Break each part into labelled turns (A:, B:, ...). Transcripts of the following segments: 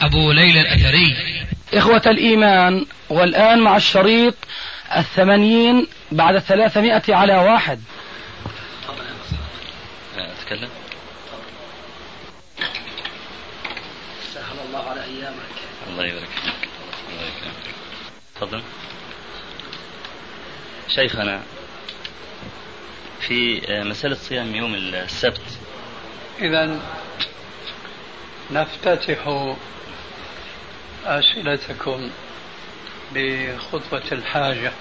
A: أبو ليلى الأثري.
B: إخوة الإيمان والآن مع الشريط الثمانين بعد الثلاثمائة على واحد.
C: أتكلم.
B: سهل الله على أيامك.
C: الله يبارك فيك. الله يكرمك تفضل. شيخنا في مسألة صيام يوم السبت.
D: إذا نفتتح أسئلتكم بخطبة الحاجة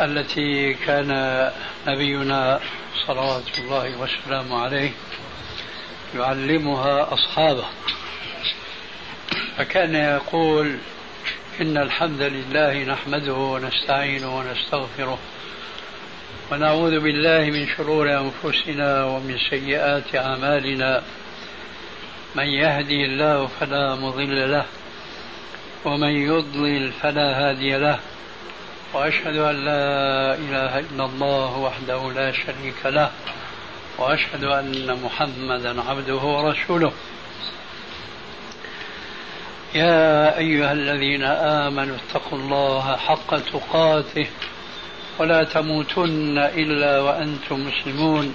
D: التي كان نبينا صلوات الله وسلامه عليه يعلمها أصحابه. فكان يقول إن الحمد لله نحمده ونستعينه ونستغفره ونعوذ بالله من شرور أنفسنا ومن سيئات أعمالنا. من يهدي الله فلا مضل له ومن يضلل فلا هادي له. وأشهد أن لا إله إلا الله وحده لا شريك له وأشهد أن محمدا عبده ورسوله. يا أيها الذين آمنوا اتقوا الله حق تقاته ولا تموتن إلا وأنتم مسلمون.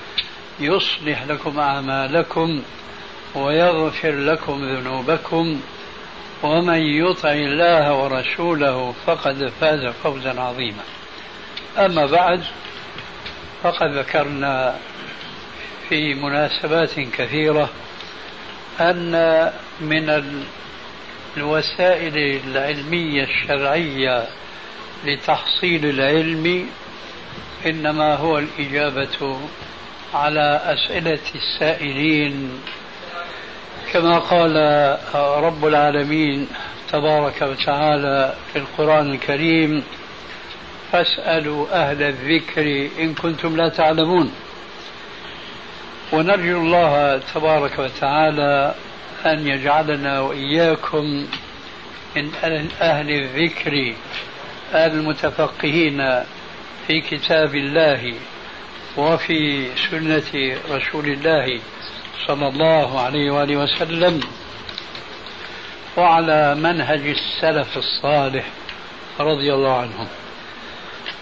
D: يصلح لكم أعمالكم ويغفر لكم ذنوبكم ومن يطع الله ورسوله فقد فاز فوزا عظيما. أما بعد فقد ذكرنا في مناسبات كثيرة أن من الوسائل العلمية الشرعية لتحصيل العلم إنما هو الإجابة على أسئلة السائلين. كما قال رب العالمين تبارك وتعالى في القرآن الكريم فاسألوا أهل الذكر إن كنتم لا تعلمون. ونرجو الله تبارك وتعالى أن يجعلنا وإياكم من أهل الذكر المتفقهين في كتاب الله. وفي سنة رسول الله صلى الله عليه وآله وسلم وعلى منهج السلف الصالح رضي الله عنهم.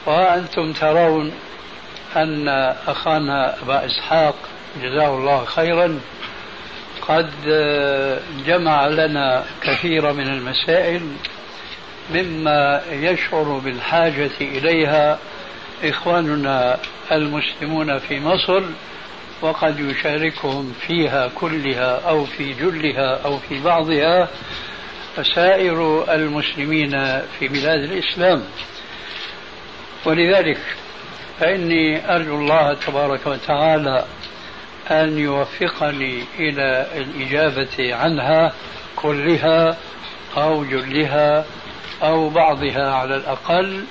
D: وأنتم ترون أن أخانا أبا إسحاق جزاه الله خيرا قد جمع لنا كثير من المسائل مما يشعر بالحاجة إليها إخواننا المسلمون في مصر وقد يشاركهم فيها كلها أو في جلها أو في بعضها سائر المسلمين في بلاد الإسلام. ولذلك فإني أرجو الله تبارك وتعالى أن يوفقني إلى الإجابة عنها كلها أو جلها أو بعضها على الأقل.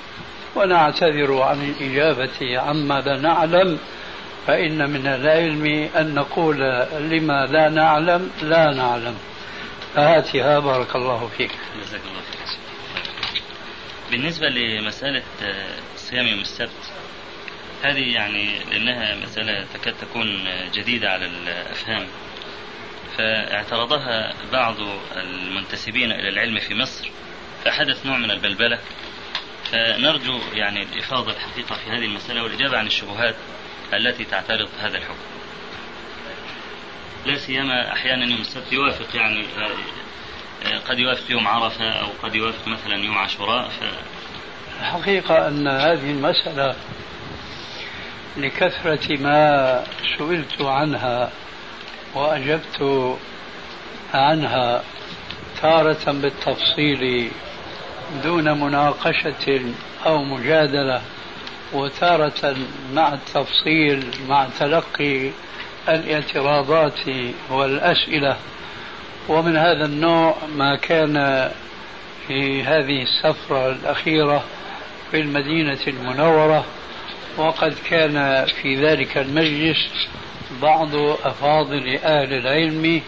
D: ونعتذر عن الإجابة عما لا نعلم فإن من العلم أن نقول لما لا نعلم لا نعلم. فهاتها بارك الله فيك.
C: جزاك الله خير. بالنسبة لمسألة صيام يوم السبت هذه يعني لأنها مسألة تكاد تكون جديدة على الأفهام. فاعترضها بعض المنتسبين إلى العلم في مصر فحدث نوع من البلبلة فنرجو يعني الإفاضة الحقيقة في هذه المسألة والإجابة عن الشبهات التي تعترض هذا الحكم. لا سيما أحيانا يوم السبت يوافق يعني قد يوافق يوم عرفة أو قد يوافق مثلا يوم عاشوراء ف...
D: الحقيقة أن هذه المسألة لكثرة ما سئلت عنها وأجبت عنها تارة بالتفصيل دون مناقشة أو مجادلة وتارة مع التفصيل مع تلقي الاعتراضات والأسئلة. ومن هذا النوع ما كان في هذه السفرة الأخيرة في المدينة المنورة وقد كان في ذلك المجلس بعض أفاضل أهل العلم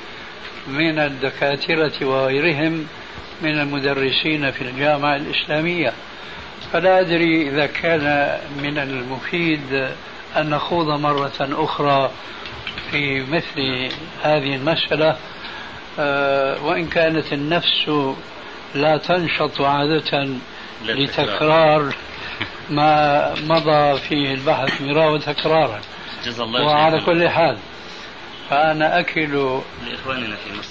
D: من الدكاترة وغيرهم من المدرسين في الجامعة الإسلامية. فلا أدري إذا كان من المفيد أن نخوض مرة أخرى في مثل هذه المسألة. آه، وإن كانت النفس لا تنشط عادة لتكرار ما مضى فيه البحث مرارا وتكرارا. وعلى كل حال فأنا أكل
C: لإخواننا في مصر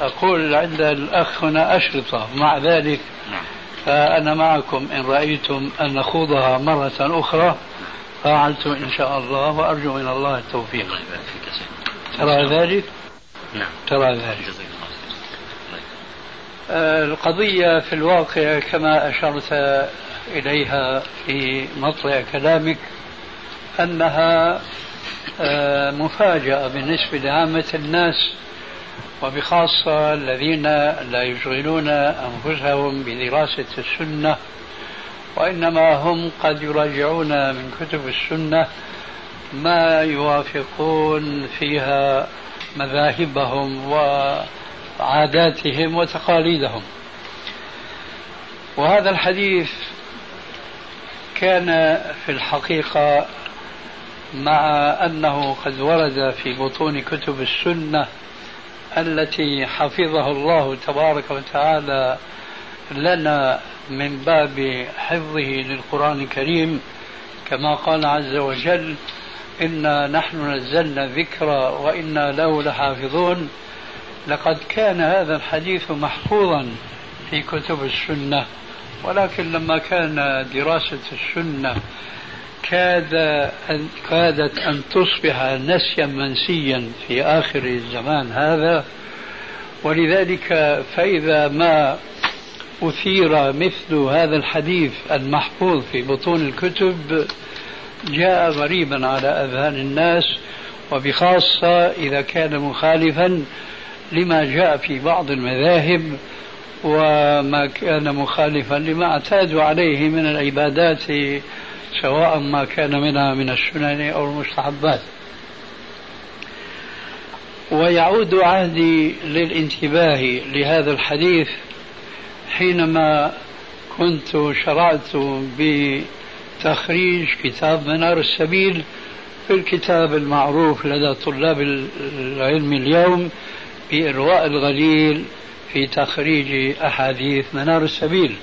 D: أقول عند الأخ هنا أشرطة. مع ذلك
C: نعم.
D: فأنا معكم إن رأيتم أن نخوضها مرة أخرى فعلت إن شاء الله وأرجو من الله التوفيق. ترى ذلك؟
C: نعم.
D: ترى ذلك. آه، القضية في الواقع كما أشرت إليها في مطلع كلامك أنها مفاجأة بالنسبة لعامة الناس وبخاصة الذين لا يشغلون أنفسهم بدراسة السنة وإنما هم قد يراجعون من كتب السنة ما يوافقون فيها مذاهبهم وعاداتهم وتقاليدهم. وهذا الحديث كان في الحقيقة مع أنه قد ورد في بطون كتب السنة التي حفظه الله تبارك وتعالى لنا من باب حفظه للقرآن الكريم كما قال عز وجل إنا نحن نزلنا الذكر وإنا له لحافظون لقد كان هذا الحديث محفوظا في كتب السنة ولكن لما كان دراسة السنة كاد أن كادت أن تصبح نسيا منسيا في آخر الزمان هذا. ولذلك فإذا ما أثير مثل هذا الحديث المحفوظ في بطون الكتب جاء غريبا على أذهان الناس وبخاصة إذا كان مخالفا لما جاء في بعض المذاهب وما كان مخالفا لما اعتادوا عليه من العبادات سواء ما كان منها من السنن أو المستحبات. ويعود عهدي للانتباه لهذا الحديث حينما كنت شرعت بتخريج كتاب منار السبيل في الكتاب المعروف لدى طلاب العلم اليوم بإرواء الغليل في تخريج أحاديث منار السبيل.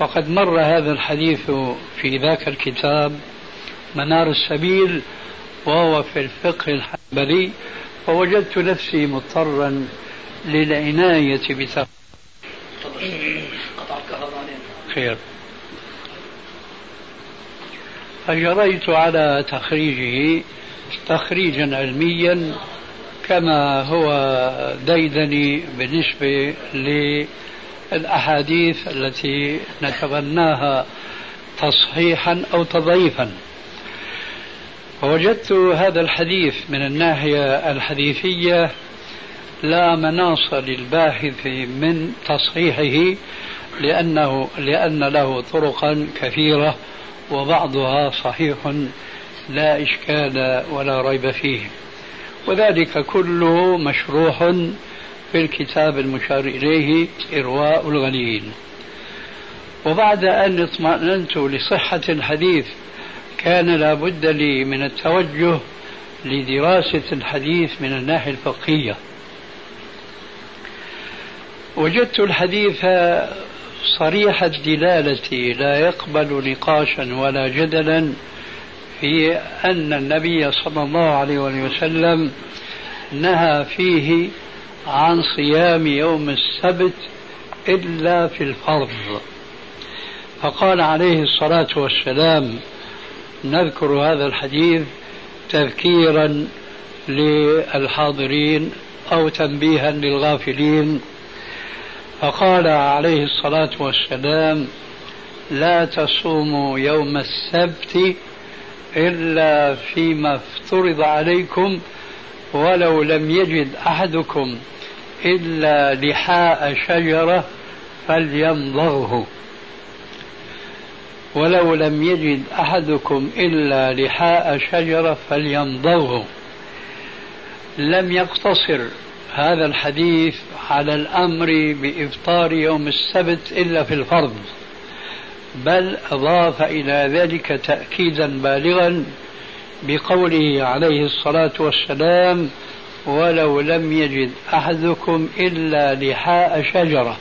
D: وقد مر هذا الحديث في ذاك الكتاب منار السبيل وهو في الفقه الحنبلي فوجدت نفسي مضطرا للعناية بتخريج خير. فجريت على تخريجه تخريجا علميا كما هو ديدني بالنسبة للأحاديث التي نتبناها تصحيحا أو تضعيفا. فوجدت هذا الحديث من الناحية الحديثية لا مناص للباحث من تصحيحه لأنه لأن له طرقا كثيرة وبعضها صحيح لا إشكال ولا ريب فيه. وذلك كله مشروح في الكتاب المشار إليه إرواء الغليل وبعد أن اطمأننت لصحة الحديث كان لابد لي من التوجه لدراسة الحديث من الناحية الفقهية. وجدت الحديث صريح الدلالة لا يقبل نقاشا ولا جدلا في أن النبي صلى الله عليه وسلم نهى فيه عن صيام يوم السبت إلا في الفرض. فقال عليه الصلاة والسلام نذكر هذا الحديث تذكيرا للحاضرين أو تنبيها للغافلين. فقال عليه الصلاة والسلام لا تصوموا يوم السبت إلا فيما افترض عليكم ولو لم يجد أحدكم إلا لحاء شجرة فليمضغه. ولو لم يجد أحدكم إلا لحاء شجرة فليمضغه. لم يقتصر هذا الحديث على الأمر بإفطار يوم السبت إلا في الفرض بل أضاف إلى ذلك تأكيدا بالغا بقوله عليه الصلاة والسلام ولو لم يجد أحدكم إلا لحاء شجرة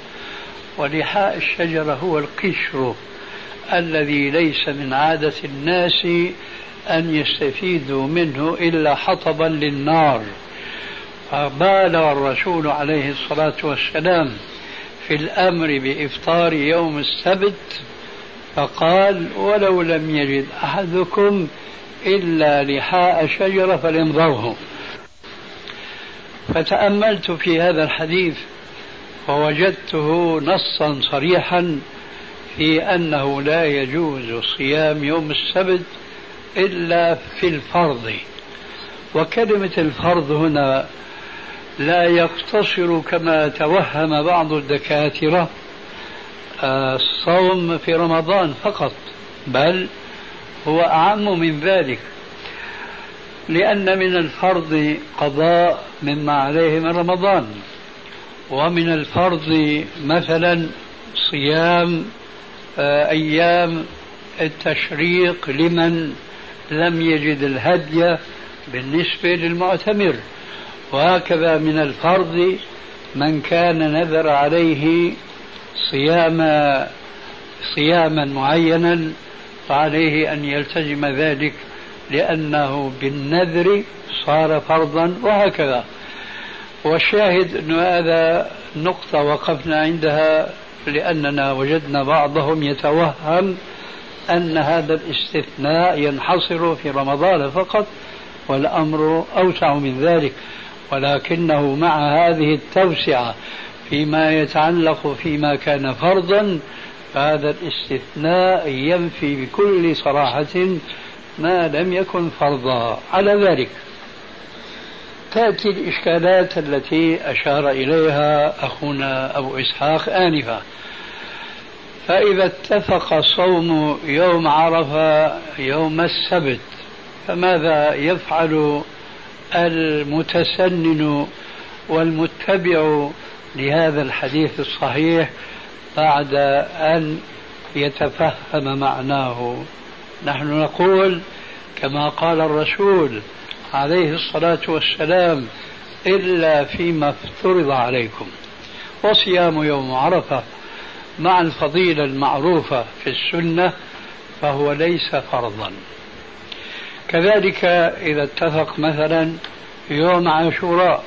D: ولحاء الشجرة هو القشر الذي ليس من عادة الناس أن يستفيدوا منه إلا حطبا للنار. فبالغ الرسول عليه الصلاة والسلام في الأمر بإفطار يوم السبت فقال ولو لم يجد أحدكم إلا لحاء شجرة فليمضغه فتأملت في هذا الحديث ووجدته نصا صريحا في أنه لا يجوز صيام يوم السبت إلا في الفرض. وكلمة الفرض هنا لا يقتصر كما توهم بعض الدكاترة آه، الصوم في رمضان فقط بل هو أعم من ذلك لأن من الفرض قضاء مما عليه من رمضان ومن الفرض مثلا صيام آه، أيام التشريق لمن لم يجد الهدي بالنسبة للمعتمر. وهكذا من الفرض من كان نذر عليه صيام صياما معينا فعليه أن يلتزم ذلك لأنه بالنذر صار فرضا وهكذا. والشاهد أن هذا نقطة وقفنا عندها لأننا وجدنا بعضهم يتوهم أن هذا الاستثناء ينحصر في رمضان فقط والأمر أوسع من ذلك ولكنه مع هذه التوسعة فيما يتعلق فيما كان فرضا فهذا الاستثناء ينفي بكل صراحة ما لم يكن فرضا. على ذلك تأتي الإشكالات التي أشار إليها أخونا أبو إسحاق آنفا. فإذا اتفق صوم يوم عرفة يوم السبت فماذا يفعل المتسنن والمتبع لهذا الحديث الصحيح بعد أن يتفهم معناه. نحن نقول كما قال الرسول عليه الصلاة والسلام إلا فيما افترض عليكم. وصيام يوم عرفة مع الفضيلة المعروفة في السنة فهو ليس فرضا. كذلك إذا اتفق مثلا يوم عاشوراء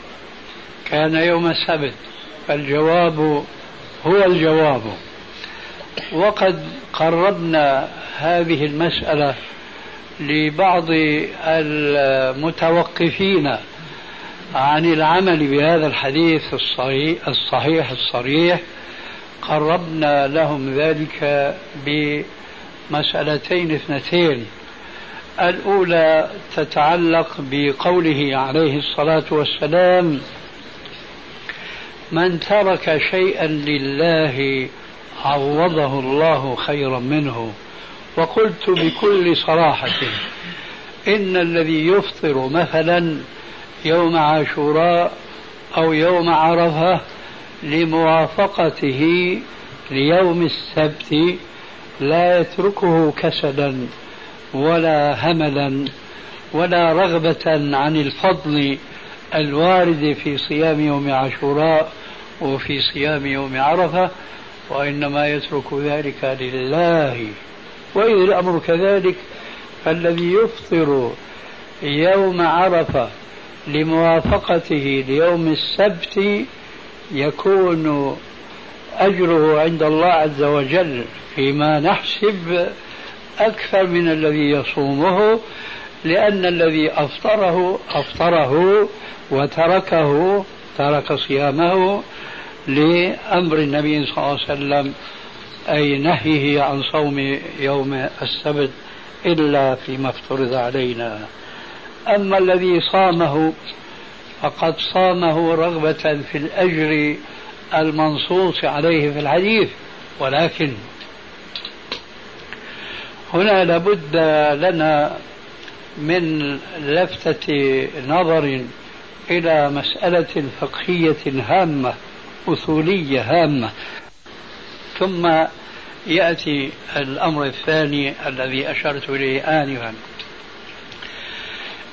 D: كان يوم السبت فالجواب هو الجواب. وقد قربنا هذه المسألة لبعض المتوقفين عن العمل بهذا الحديث الصحيح, الصحيح الصريح. قربنا لهم ذلك بمسألتين اثنتين. الأولى تتعلق بقوله عليه الصلاة والسلام من ترك شيئا لله عوضه الله خيرا منه. وقلت بكل صراحة إن الذي يفطر مثلا يوم عاشوراء أو يوم عرفة لموافقته ليوم السبت لا يتركه كسلا ولا هملا ولا رغبة عن الفضل الوارد في صيام يوم عاشوراء وفي صيام يوم عرفة وإنما يترك ذلك لله. وإذا الأمر كذلك فالذي يفطر يوم عرفة لموافقته ليوم السبت يكون أجره عند الله عز وجل فيما نحسب أكثر من الذي يصومه لأن الذي أفطره أفطره وتركه ترك صيامه لأمر النبي صلى الله عليه وسلم أي نهيه عن صوم يوم السبت إلا فيما افترض علينا. أما الذي صامه فقد صامه رغبة في الأجر المنصوص عليه في الحديث ولكن هنا لابد لنا من لفتة نظر إلى مسألة فقهية هامة أصولية هامة. ثم يأتي الأمر الثاني الذي أشرت إليه آنفا.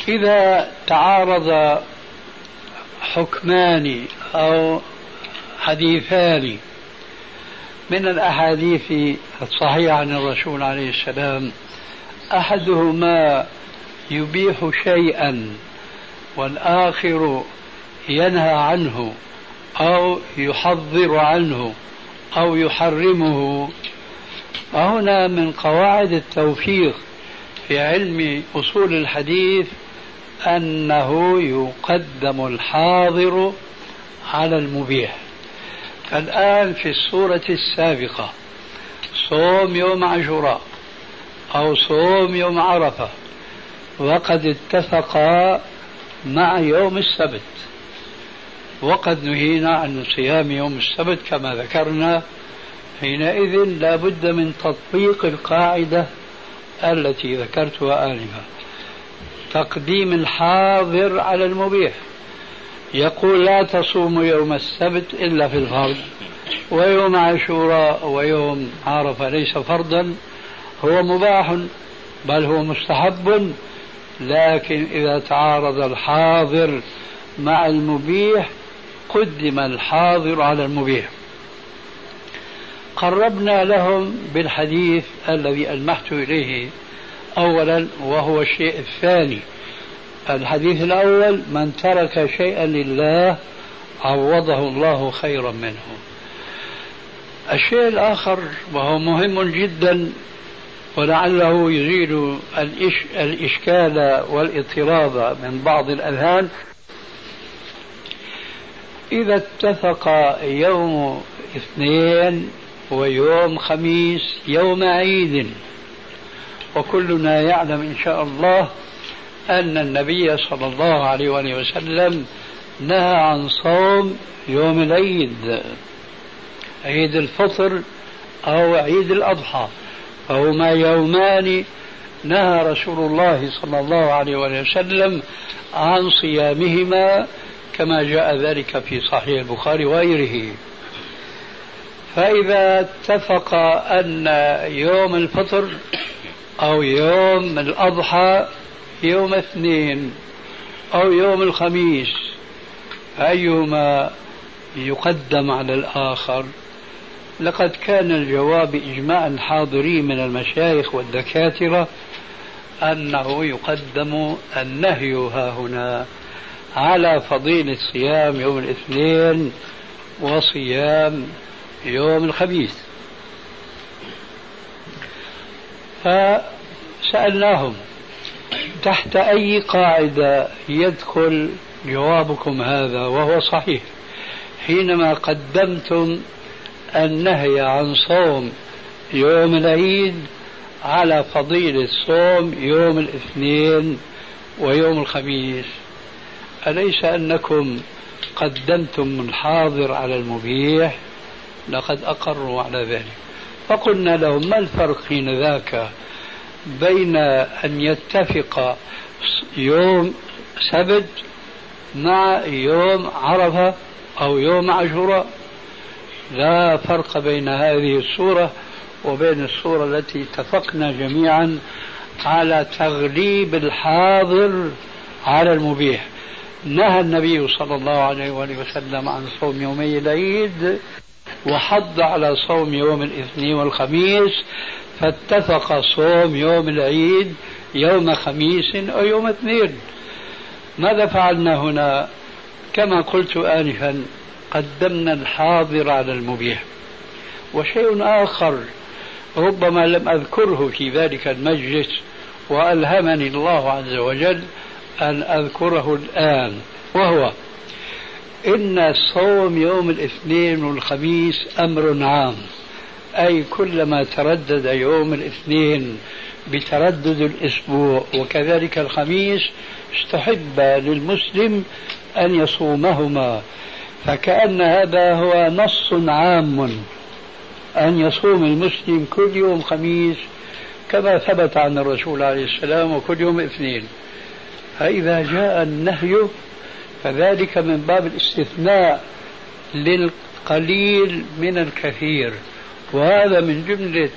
D: إذا تعارض حكمان أو حديثان من الأحاديث الصحيحة عن الرسول عليه السلام أحدهما يبيح شيئا والآخر ينهى عنه أو يحذر عنه أو يحرمه. فهنا من قواعد التوفيق في علم أصول الحديث أنه يقدم الحاضر على المبيح. الآن في السورة السابقة صوم يوم عاشوراء أو صوم يوم عرفة وقد اتفقا مع يوم السبت. وقد نهينا عن صيام يوم السبت كما ذكرنا حينئذ لا بد من تطبيق القاعدة التي ذكرتها آنفا. تقديم الحاضر على المبيح. يقول لا تصوم يوم السبت إلا في الفرض ويوم عاشوراء ويوم عرفة ليس فرضا هو مباح بل هو مستحب. لكن إذا تعارض الحاضر مع المبيح قدم الحاضر على المبيح. قربنا لهم بالحديث الذي ألمحت إليه أولا وهو الشيء الثاني. الحديث الأول من ترك شيئا لله عوضه الله خيرا منه. الشيء الآخر وهو مهم جدا ولعله يزيل الإش... الإشكال والإضطراب من بعض الأذهان. إذا اتفق يوم اثنين ويوم خميس يوم عيد وكلنا يعلم إن شاء الله أن النبي صلى الله عليه وآله وسلم نهى عن صوم يوم العيد عيد الفطر أو عيد الأضحى. فهما يومان نهى رسول الله صلى الله عليه وسلم عن صيامهما كما جاء ذلك في صحيح البخاري وغيره. فإذا اتفق أن يوم الفطر أو يوم الأضحى يوم اثنين أو يوم الخميس أيهما يقدم على الآخر؟ لقد كان الجواب إجماع الحاضرين من المشايخ والدكاترة أنه يقدم النهي ها هنا على فضيلة صيام يوم الاثنين وصيام يوم الخميس. فسألناهم تحت أي قاعدة يدخل جوابكم هذا وهو صحيح؟ حينما قدمتم النهي عن صوم يوم العيد على فضيلة صوم يوم الاثنين ويوم الخميس. أليس أنكم قدمتم الحاضر على المبيح؟ لقد أقروا على ذلك. فقلنا لهم ما الفرق حين ذاك بين أن يتفق يوم سبت مع يوم عرفة أو يوم عاشوراء؟ لا فرق بين هذه الصورة وبين الصورة التي اتفقنا جميعا على تغليب الحاضر على المبيح. نهى النبي صلى الله عليه وآله وسلم عن صوم يومي العيد وحض على صوم يوم الاثنين والخميس فاتفق صوم يوم العيد يوم خميس أو يوم اثنين. ماذا فعلنا هنا؟ كما قلت آنفا قدمنا الحاضر على المبيح. وشيء آخر ربما لم أذكره في ذلك المجلس وألهمني الله عز وجل أن أذكره الآن وهو إن صوم يوم الاثنين والخميس أمر عام أي كلما تردد يوم الاثنين بتردد الأسبوع وكذلك الخميس استحب للمسلم أن يصومهما. فكأن هذا هو نص عام أن يصوم المسلم كل يوم خميس كما ثبت عن الرسول عليه السلام وكل يوم اثنين. فإذا جاء النهي فذلك من باب الاستثناء للقليل من الكثير. وهذا من جملة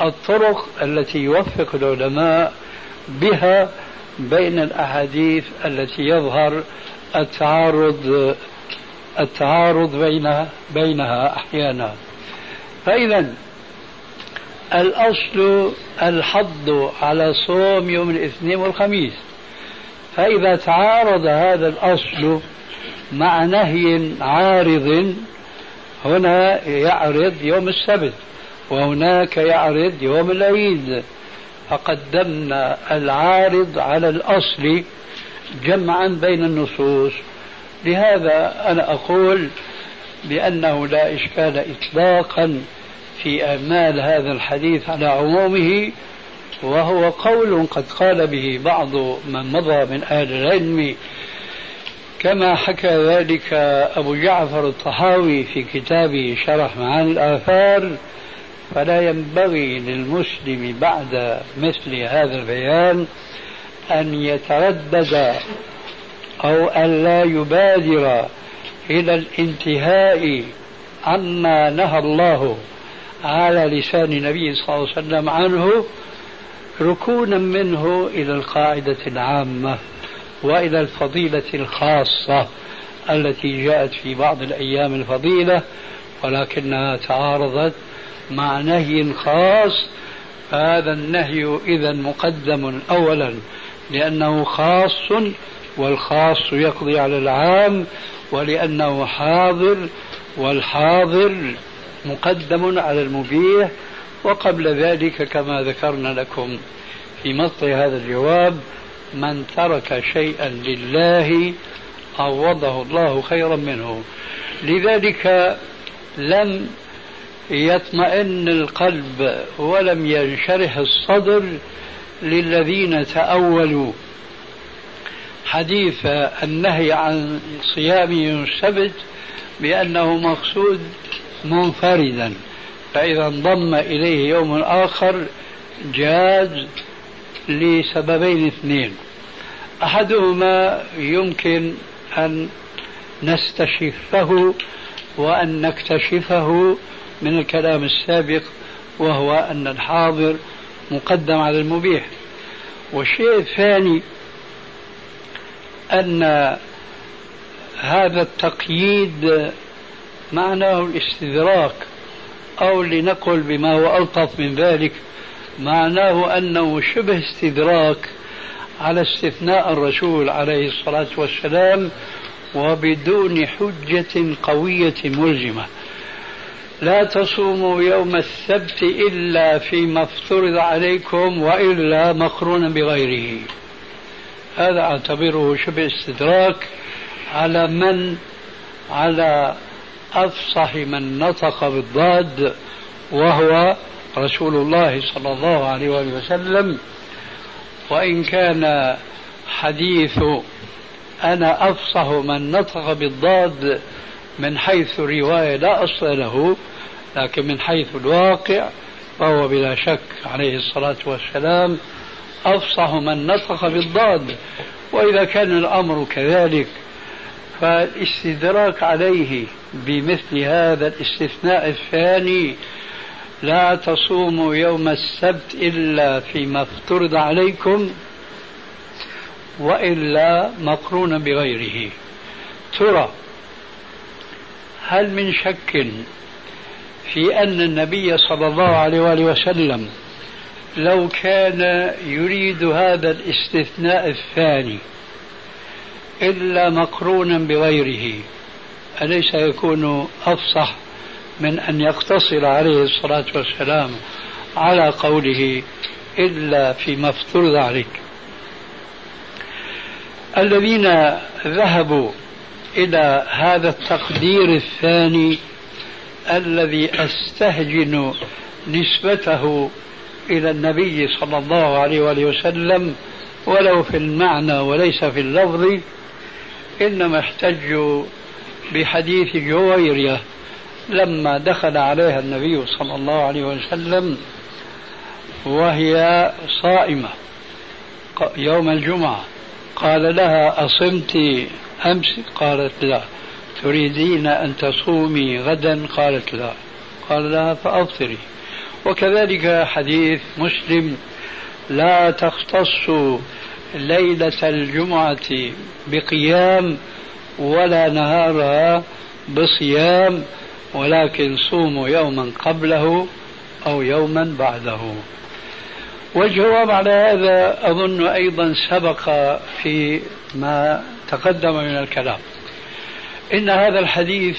D: الطرق التي يوفق العلماء بها بين الأحاديث التي يظهر التعارض التعارض بينها بينها أحيانا. فإذا الأصل الحض على صوم يوم الاثنين والخميس. فإذا تعارض هذا الأصل مع نهي عارض هنا يعرض يوم السبت وهناك يعرض يوم العيد. فقدمنا العارض على الأصل جمعا بين النصوص. لهذا أنا أقول بأنه لا إشكال إطلاقا في أعمال هذا الحديث على عمومه وهو قول قد قال به بعض من مضى من أهل العلم كما حكى ذلك أبو جعفر الطحاوي في كتابه شرح معاني الآثار فلا ينبغي للمسلم بعد مثل هذا البيان أن يتردد أو أن لا يبادر إلى الانتهاء عما نهى الله على لسان النبي صلى الله عليه وسلم عنه ركونا منه إلى القاعدة العامة وإلى الفضيلة الخاصة التي جاءت في بعض الأيام الفضيلة ولكنها تعارضت مع نهي خاص. فهذا النهي إذا مقدم أولا لأنه خاص والخاص يقضي على العام ولأنه حاضر والحاضر مقدم على المبيح وقبل ذلك كما ذكرنا لكم في مطلع هذا الجواب من ترك شيئا لله عوضه الله خيرا منه. لذلك لم يطمئن القلب ولم ينشرح الصدر للذين تأولوا. حديث النهي عن صيام يوم السبت بأنه مقصود منفردا فإذا انضم إليه يوم آخر جاز لسببين اثنين. أحدهما يمكن أن نستشفه وأن نكتشفه من الكلام السابق وهو أن الحاضر مقدم على المبيح. والشيء الثاني أن هذا التقييد معناه الاستدراك أو لنقل بما هو ألطف من ذلك معناه أنه شبه استدراك على استثناء الرسول عليه الصلاة والسلام وبدون حجة قوية ملزمة. لا تصوموا يوم السبت إلا فيما افترض عليكم وإلا مقرونا بغيره. هذا أعتبره شبه استدراك على من على أفصح من نطق بالضاد وهو رسول الله صلى الله عليه وسلم. وإن كان حديث أنا أفصح من نطق بالضاد من حيث الرواية لا أصل له لكن من حيث الواقع فهو بلا شك عليه الصلاة والسلام أفصح من نطق بالضاد وإذا كان الأمر كذلك فالاستدراك عليه بمثل هذا الاستثناء الثاني لا تصوموا يوم السبت إلا فيما افترض عليكم وإلا مقرونا بغيره. ترى هل من شك في أن النبي صلى الله عليه وآله وسلم لو كان يريد هذا الاستثناء الثاني إلا مقرونا بغيره أليس يكون أفصح من أن يقتصر عليه الصلاة والسلام على قوله إلا فيما افترض عليك؟ الذين ذهبوا إلى هذا التقدير الثاني الذي أستهجن نسبته إلى النبي صلى الله عليه وآله وسلم ولو في المعنى وليس في اللفظ إنما احتجوا بحديث جويرية لما دخل عليها النبي صلى الله عليه وسلم وهي صائمة يوم الجمعة. قال لها أصمت أمس؟ قالت لا. تريدين أن تصومي غدا؟ قالت لا. قال لها فأفطري. وكذلك حديث مسلم لا تختص ليلة الجمعة بقيام ولا نهارها بصيام ولكن صوموا يوما قبله أو يوما بعده. والجواب على هذا أظن أيضا سبق في ما تقدم من الكلام. إن هذا الحديث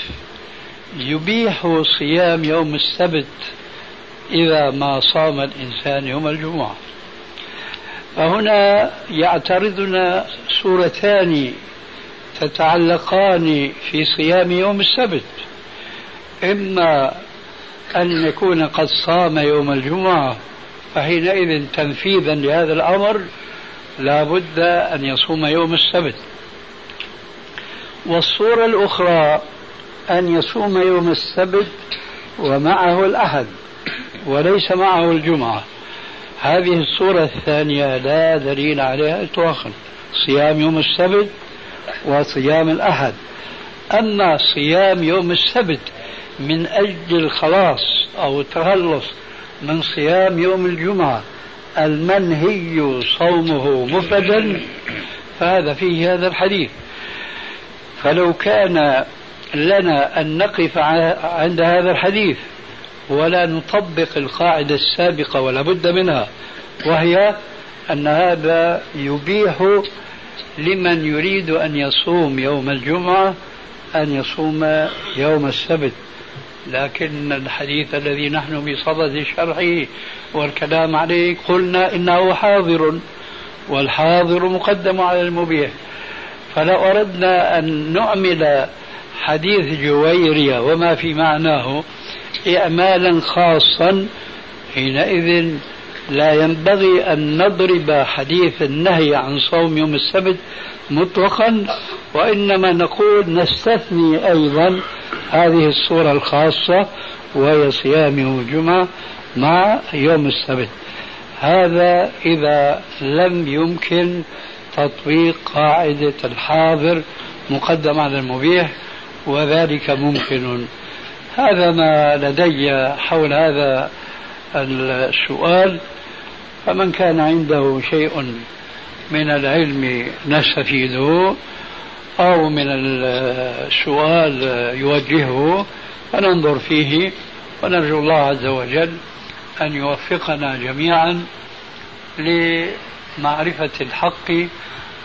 D: يبيح صيام يوم السبت إذا ما صام الإنسان يوم الجمعة. فهنا يعترضنا سورتان تتعلقان في صيام يوم السبت. إما أن يكون قد صام يوم الجمعة فحينئذ تنفيذا لهذا الأمر لا بد أن يصوم يوم السبت. والصورة الأخرى أن يصوم يوم السبت ومعه الأحد. وليس معه الجمعة. هذه الصورة الثانية لا دليل عليها إطلاقا. صيام يوم السبت وصيام الأحد. أما صيام يوم السبت من أجل الخلاص أو التخلص من صيام يوم الجمعة المنهي صومه مفردا فهذا فيه هذا الحديث. فلو كان لنا أن نقف عند هذا الحديث ولا نطبق القاعدة السابقة ولا بد منها وهي أن هذا يبيح لمن يريد أن يصوم يوم الجمعة أن يصوم يوم السبت. لكن الحديث الذي نحن بصدد شرحه والكلام عليه قلنا إنه حاضر والحاضر مقدم على المبيح. فلو أردنا أن نعمل حديث جويرية وما في معناه إعمالا خاصا حينئذ لا ينبغي أن نضرب حديث النهي عن صوم يوم السبت مطلقا وإنما نقول نستثني أيضا هذه الصورة الخاصة وهي صيام يوم الجمعة مع يوم السبت. هذا إذا لم يمكن تطبيق قاعدة الحاضر مقدم على المبيح وذلك ممكن. هذا ما لدي حول هذا السؤال. فمن كان عنده شيء من العلم نستفيده أو من السؤال يوجهه فننظر فيه. ونرجو الله عز وجل أن يوفقنا جميعا لمعرفة الحق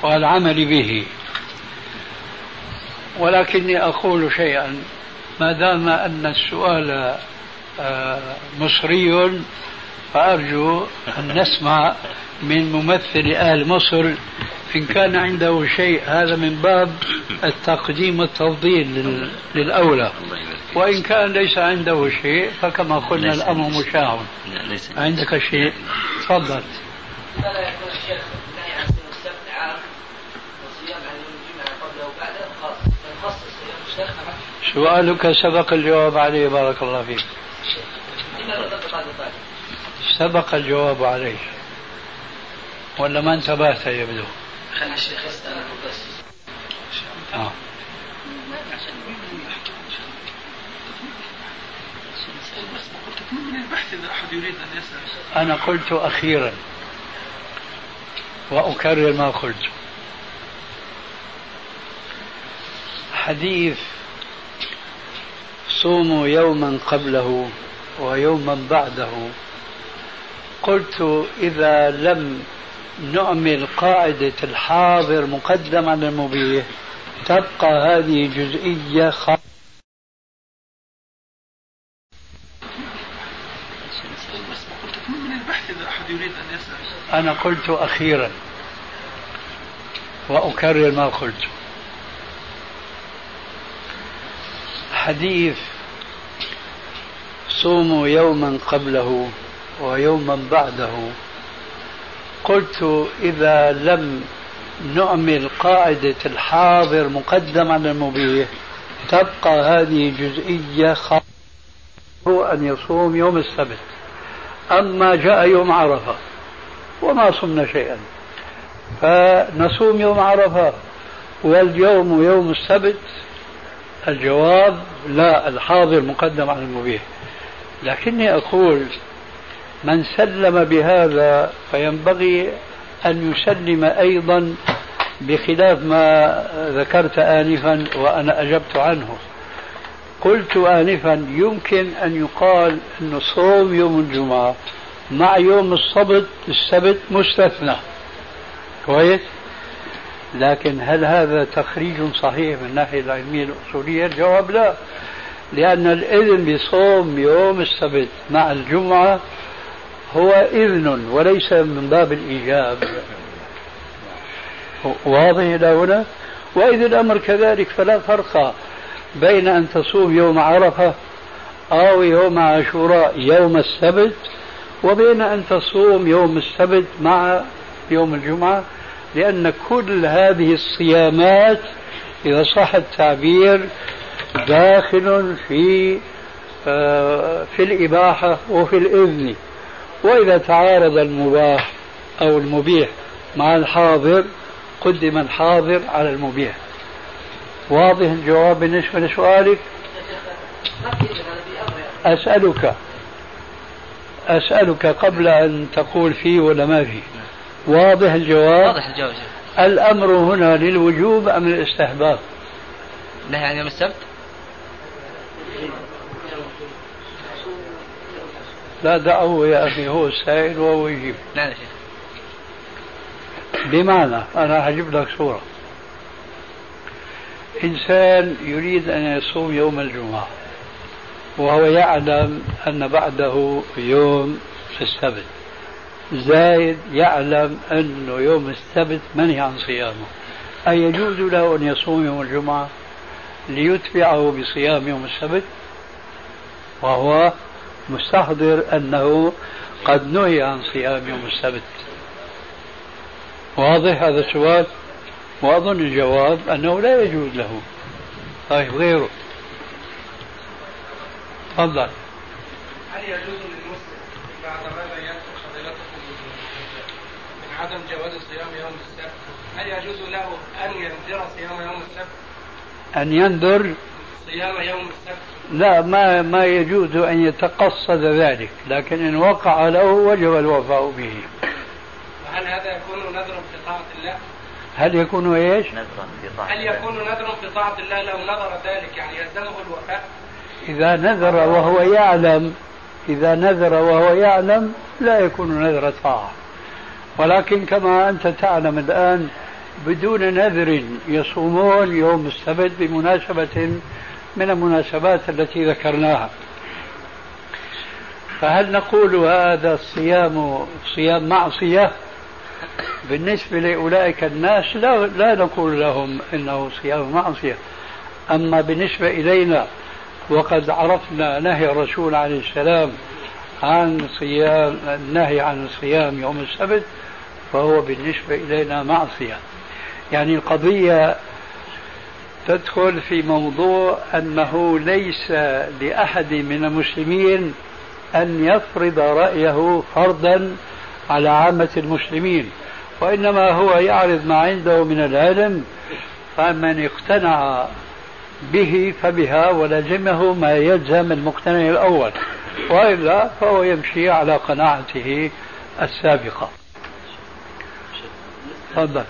D: والعمل به. ولكني أقول شيئا. ما دام أن السؤال آه، مصري فأرجو أن نسمع من ممثل أهل مصر إن كان عنده شيء. هذا من باب التقديم والتفضيل للأولى. وإن كان ليس عنده شيء فكما قلنا الأمر مشاع. عندك شيء. تفضل. الشيخ سؤالك سبق الجواب عليه. بارك الله فيك. سبق الجواب عليه. ولا ما انتبهت يبدو الشيخ آه. أنا قلت أخيرا. وأكرر ما قلت. حديث صوموا يوما قبله ويوما بعده. قلت إذا لم نعمل قاعدة الحاضر مقدم على المبيح تبقى هذه جزئية خاصة. أنا قلت أخيرا وأكرر ما قلت. حديث صوموا يوما قبله ويوما بعده. قلت إذا لم نعمل قاعدة الحاضر مقدم على المبيح تبقى هذه جزئية خاصة أن يصوم يوم السبت. أما جاء يوم عرفة وما صمنا شيئا. فنصوم يوم عرفة واليوم يوم السبت الجواب لا الحاضر مقدم على المبيح لكني أقول من سلم بهذا فينبغي أن يسلم أيضا بخلاف ما ذكرت آنفا وأنا أجبت عنه. قلت آنفا يمكن أن يقال أن صوم يوم الجمعة مع يوم السبت السبت مستثنى. كويس؟ لكن هل هذا تخريج صحيح من الناحية العلمية الأصولية؟ الجواب لا. لأن الإذن بصوم يوم السبت مع الجمعة هو إذن وليس من باب الإيجاب. واضح إلى هنا؟ وإذا الأمر كذلك فلا فرق بين أن تصوم يوم عرفة أو يوم عاشوراء يوم السبت وبين أن تصوم يوم السبت مع يوم الجمعة لأن كل هذه الصيامات إذا صح التعبير داخل في آه، في الإباحة وفي الإذن. وإذا تعارض المباح أو المبيح مع الحاضر قدم الحاضر على المبيح. واضح الجواب بالنسبة لسؤالك؟ أسألك أسألك قبل أن تقول فيه ولا ما فيه واضح الجواب؟
A: واضح الجواب
D: الأمر هنا للوجوب أم للاستحباب
A: نهي عن يوم السبت
D: لا دعه يا أخي هو السائل وهو يجيب
A: نعم يا شيخ.
D: بمعنى أنا هجيب لك صورة إنسان يريد أن يصوم يوم الجمعة وهو يعلم أن بعده يوم السبت. زايد يعلم أنه يوم السبت منهي عن صيامه. أيجوز له أن يصوم يوم الجمعة ليتبعه بصيام يوم السبت؟ وهو مستحضر أنه قد نهي عن صيام يوم السبت. واضح هذا السؤال؟ وأظن الجواب أنه لا يجوز له. طيب غيره. تفضل.
E: هل يجوز للمسلم بعد ما بينت فضيلته من عدم جواز صيام يوم السبت؟ هل يجوز له أن ينذر صيام يوم السبت؟
D: أن ينذر
E: صيام يوم السبت.
D: لا ما ما يجوز أن يتقصد ذلك لكن إن وقع له وجب الوفاء به
E: وهل هذا يكون نذرا في طاعة الله؟
D: هل يكون إيش؟
C: نذرا في طاعة
E: هل
C: الله.
E: يكون نذرا في طاعة الله لو نذر ذلك يعني يلزمه الوفاء؟
D: إذا نذر وهو يعلم إذا نذر وهو يعلم لا يكون نذر طاعة ولكن كما أنت تعلم الآن بدون نذر يصومون يوم السبت بمناسبة من المناسبات التي ذكرناها. فهل نقول هذا الصيام صيام معصية بالنسبة لأولئك الناس؟ لا, لا نقول لهم إنه صيام معصية. أما بالنسبة إلينا وقد عرفنا نهي الرسول عليه السلام عن صيام النهي عن صيام يوم السبت فهو بالنسبة إلينا معصية. يعني القضية تدخل في موضوع أنه ليس لأحد من المسلمين أن يفرض رأيه فرضا على عامة المسلمين وإنما هو يعرض ما عنده من العلم فمن اقتنع به فبها ولزمه ما يلزم المقتنع الأول وإلا فهو يمشي على قناعته السابقة. تفضل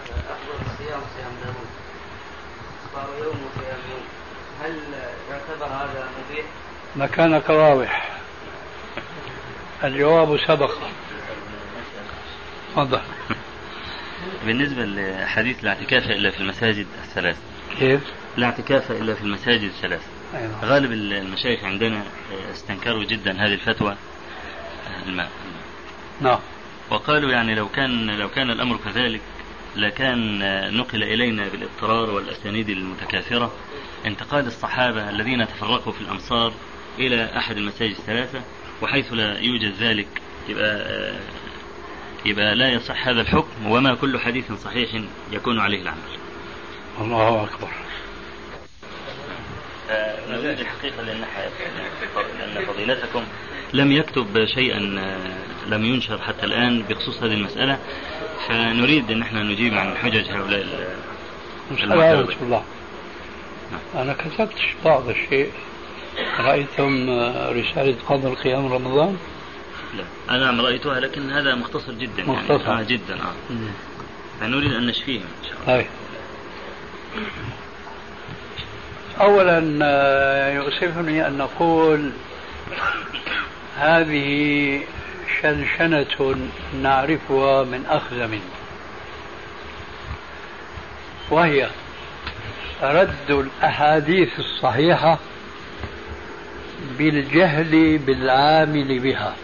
F: صيام صيام داوود صار يوم وصيام يوم هل يعتبر هذا مبيح؟
D: مكانك واضح. الجواب سبق. تفضل.
C: بالنسبة لحديث الاعتكاف إلا في المساجد الثلاث.
D: كيف؟
C: لا اعتكاف إلا في المساجد الثلاث.
D: أيوة.
C: غالب المشايخ عندنا استنكروا جدا هذه الفتوى الماء
D: نعم.
C: وقالوا يعني لو كان لو كان الأمر كذلك لكان نقل إلينا بالاضطرار والأسانيد المتكاثرة. انتقال الصحابة الذين تفرقوا في الأمصار إلى أحد المساجد الثلاثة وحيث لا يوجد ذلك يبقى يبقى لا يصح هذا الحكم وما كل حديث صحيح يكون عليه العمل.
D: الله أكبر.
C: نريد الحقيقة لأن لأن فضيلتكم لم يكتب شيئا لم ينشر حتى الآن بخصوص هذه المسألة فنريد أن إحنا نجيب عن حجج هؤلاء
D: المعترضين. الله. أنا كتبت بعض الشيء رأيتم رسالة قدر قيام رمضان؟
C: لا أنا رأيتها لكن هذا مختصر جدا
D: مختصر
C: يعني. آه جدا آه. فنريد أن نشفيهم إن شاء الله
D: طيب أولا يؤسفني أن نقول هذه شنشنة نعرفها من أخزم وهي رد الأحاديث الصحيحة بالجهل بالعامل بها.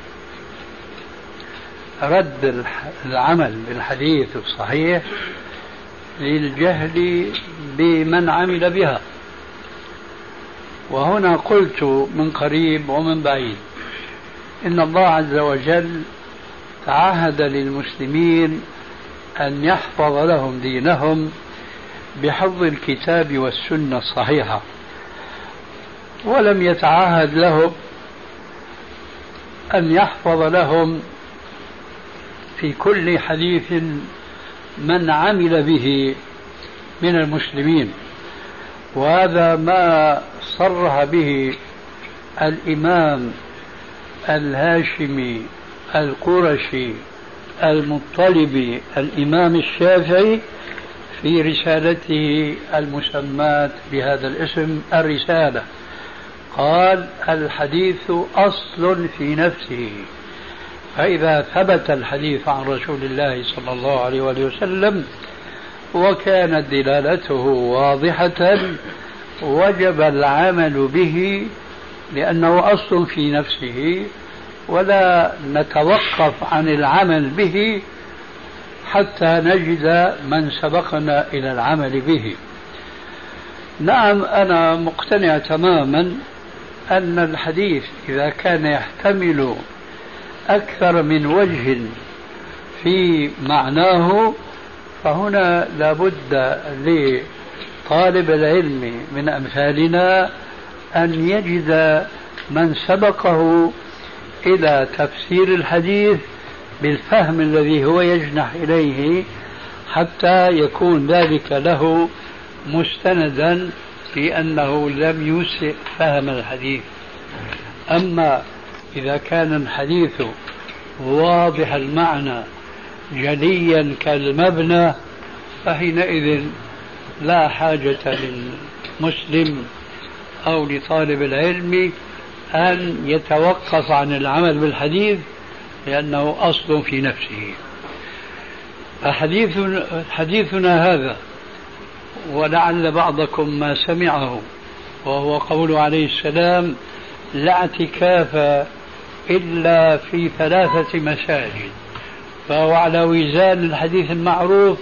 D: رد العمل بالحديث الصحيح للجهل بمن عمل بها. وهنا قلت من قريب ومن بعيد إن الله عز وجل تعهد للمسلمين أن يحفظ لهم دينهم بحفظ الكتاب والسنة الصحيحة. ولم يتعهد لهم أن يحفظ لهم في كل حديث من عمل به من المسلمين. وهذا ما صرح به الإمام الهاشمي القرشي المطلبي الإمام الشافعي في رسالته المسماة بهذا الاسم الرسالة. قال الحديث أصل في نفسه. فإذا ثبت الحديث عن رسول الله صلى الله عليه وآله وسلم وكانت دلالته واضحة وجب العمل به لأنه أصل في نفسه ولا نتوقف عن العمل به حتى نجد من سبقنا إلى العمل به. نعم أنا مقتنع تماما أن الحديث إذا كان يحتمل أكثر من وجه في معناه فهنا لابد لطالب العلم من أمثالنا أن يجد من سبقه إلى تفسير الحديث بالفهم الذي هو يجنح إليه حتى يكون ذلك له مستندا في أنه لم يسئ فهم الحديث. أما إذا كان الحديث واضح المعنى جليا كالمبنى فحينئذ لا حاجة للمسلم أو لطالب العلم أن يتوقف عن العمل بالحديث لأنه أصل في نفسه. حديث حديثنا هذا ولعل بعضكم ما سمعه وهو قول عليه السلام لا اعتكاف إلا في ثلاثة مساجد. فهو على وزان الحديث المعروف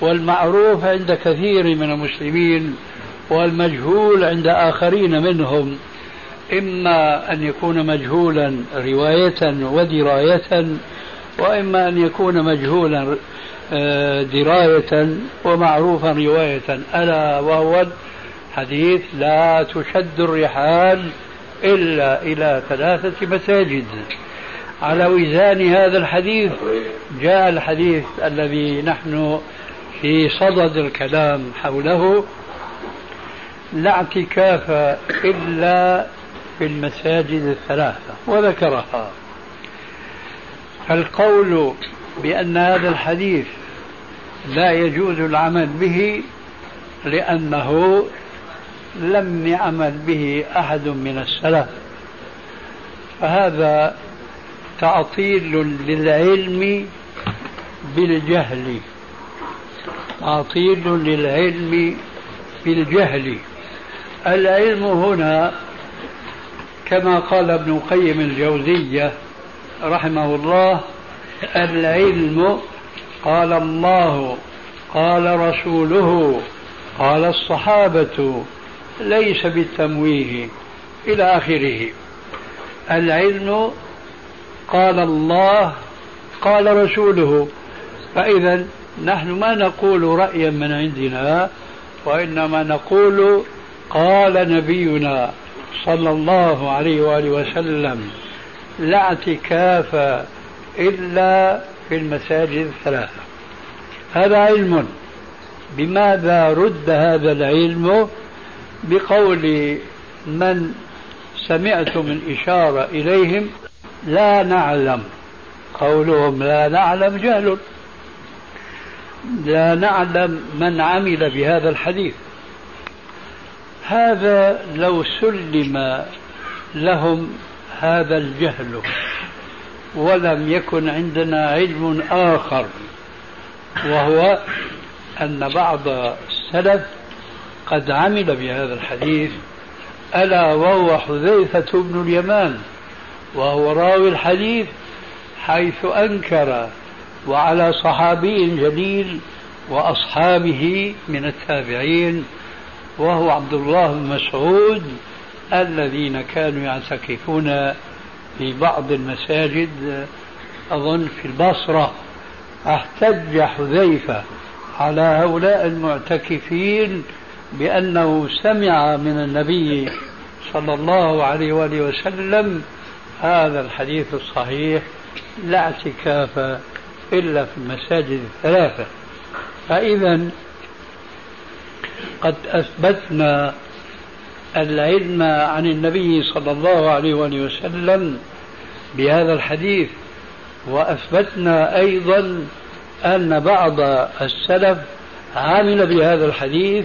D: والمعروف عند كثير من المسلمين والمجهول عند آخرين منهم. إما أن يكون مجهولا رواية ودراية وإما أن يكون مجهولا دراية ومعروفا رواية. ألا وهو حديث لا تشد الرحال إلا إلى ثلاثة مساجد. على وزان هذا الحديث جاء الحديث الذي نحن في صدد الكلام حوله. لا اعتكاف إلا في المساجد الثلاثة وذكرها. القول بأن هذا الحديث لا يجوز العمل به لأنه لم يعمل به أحد من السلف. فهذا تعطيل للعلم بالجهل. تعطيل للعلم بالجهل. العلم هنا كما قال ابن قيم الجوزية رحمه الله العلم قال الله قال رسوله قال الصحابة ليس بالتمويه إلى آخره. العلم قال الله قال رسوله. فإذا نحن ما نقول رأيا من عندنا وإنما نقول قال نبينا صلى الله عليه وآله وسلم لا اعتكاف إلا في المساجد الثلاثة هذا علم. بماذا رد هذا العلم؟ بقول من سمعت من إشارة إليهم لا نعلم. قولهم لا نعلم جهل. لا نعلم من عمل بهذا الحديث. هذا لو سلم لهم هذا الجهل. ولم يكن عندنا علم آخر وهو أن بعض السلف قد عمل بهذا الحديث ألا وهو حذيفة بن اليمان وهو راوي الحديث حيث أنكر وعلى صحابي جليل وأصحابه من التابعين وهو عبد الله بن مسعود الذين كانوا يعتكفون في بعض المساجد أظن في البصرة احتج حذيفة على هؤلاء المعتكفين بأنه سمع من النبي صلى الله عليه وآله وسلم هذا الحديث الصحيح لا اعتكاف إلا في المساجد الثلاثة. فإذا قد أثبتنا العلم عن النبي صلى الله عليه وسلم بهذا الحديث وأثبتنا أيضا أن بعض السلف عمل بهذا الحديث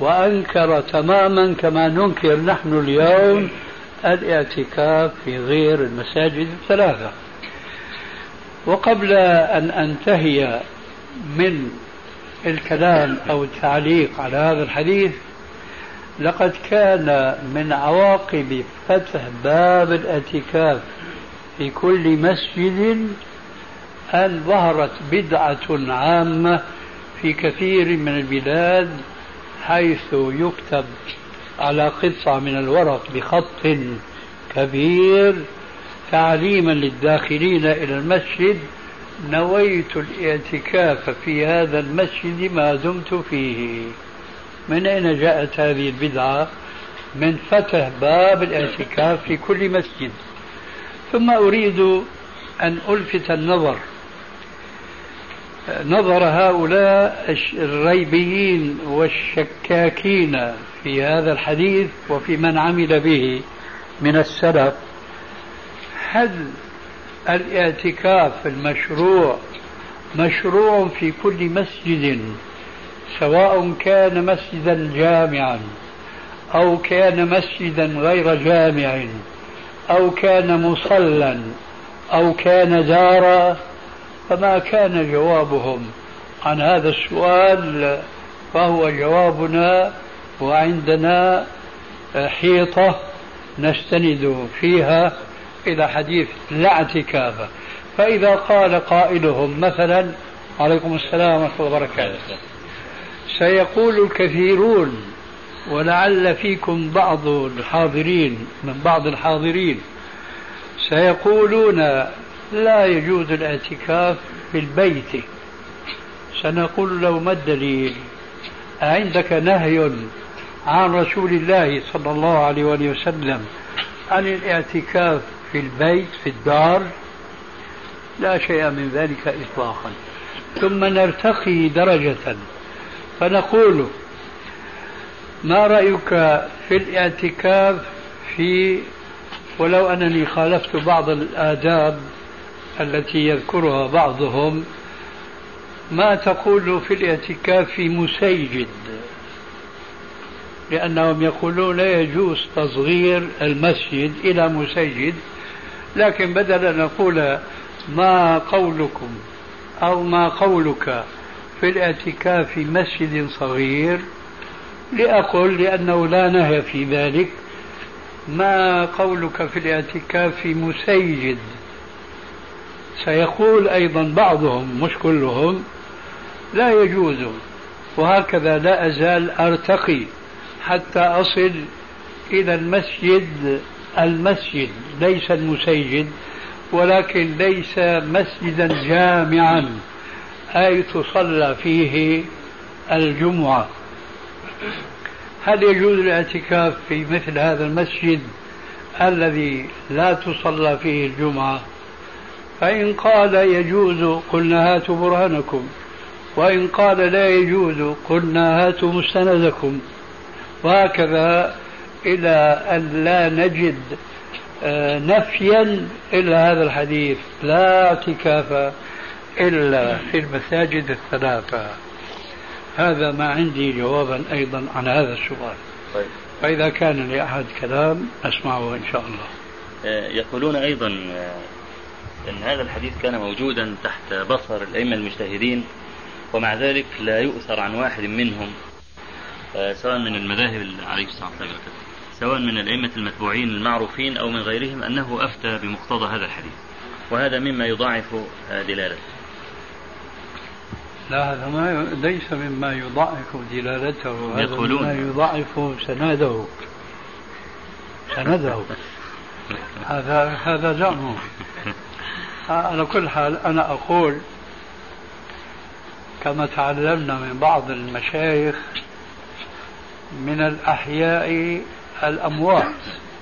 D: وأنكر تماما كما ننكر نحن اليوم الإعتكاف في غير المساجد الثلاثة. وقبل أن أنتهي من الكلام أو التعليق على هذا الحديث لقد كان من عواقب فتح باب الاعتكاف في كل مسجد أن ظهرت بدعة عامة في كثير من البلاد حيث يكتب على قطعة من الورق بخط كبير تعليما للداخلين إلى المسجد نويت الاعتكاف في هذا المسجد ما دمت فيه. من أين جاءت هذه البدعة؟ من فتح باب الإعتكاف في كل مسجد. ثم أريد أن ألفت النظر. نظر هؤلاء الريبيين والشكاكين في هذا الحديث وفي من عمل به من السلف. هل الإعتكاف المشروع مشروع في كل مسجد؟ سواء كان مسجدا جامعا أو كان مسجدا غير جامع أو كان مصلى أو كان دارا فما كان جوابهم؟ عن هذا السؤال فهو جوابنا وعندنا حيطة نستند فيها إلى حديث لا اعتكاف. فإذا قال قائلهم مثلا عليكم السلام ورحمة الله وبركاته. سيقول الكثيرون ولعل فيكم بعض الحاضرين من بعض الحاضرين سيقولون لا يجوز الاعتكاف في البيت سنقول له ما الدليل؟ عندك نهي عن رسول الله صلى الله عليه وسلم عن الاعتكاف في البيت في الدار؟ لا شيء من ذلك إطلاقا. ثم نرتقي درجة. فنقول ما رأيك في الاعتكاف في ولو أنني خالفت بعض الآداب التي يذكرها بعضهم ما تقول في الاعتكاف في مسيجد؟ لأنهم يقولون لا يجوز تصغير المسجد إلى مسجد لكن بدل أن نقول ما قولكم أو ما قولك. في الاعتكاف في مسجد صغير لأقول لأنه لا نهي في ذلك. ما قولك في الاعتكاف في مسيجد؟ سيقول أيضا بعضهم مش كلهم لا يجوز. وهكذا لا أزال أرتقي حتى أصل إلى المسجد المسجد ليس المسيجد ولكن ليس مسجدا جامعا. أي تصلى فيه الجمعة. هل يجوز الاعتكاف في مثل هذا المسجد الذي لا تصلى فيه الجمعة؟ فإن قال يجوز قلنا هاتوا برهانكم وإن قال لا يجوز قلنا هاتوا مستندكم. وهكذا إلى أن لا نجد آه، نفيا إلا هذا الحديث لا اعتكاف إلا في المساجد الثلاثة. هذا ما عندي جوابا أيضا عن هذا السؤال. طيب. فإذا كان لأحد كلام أسمعه إن شاء الله.
C: آه، يقولون أيضا آه، أن هذا الحديث كان موجودا تحت بصر الأئمة المجتهدين ومع ذلك لا يؤثر عن واحد منهم آه، سواء من المذاهب عليكم السلام سواء من الأئمة المتبوعين المعروفين أو من غيرهم أنه أفتى بمقتضى هذا الحديث. وهذا مما يضاعف دلالته.
D: لا هذا ما ليس مما يضاعف دلالته هذا مما يضاعف سناده سنده. هذا هذا زعمه على كل حال أنا أقول كما تعلمنا من بعض المشايخ من الأحياء الأموات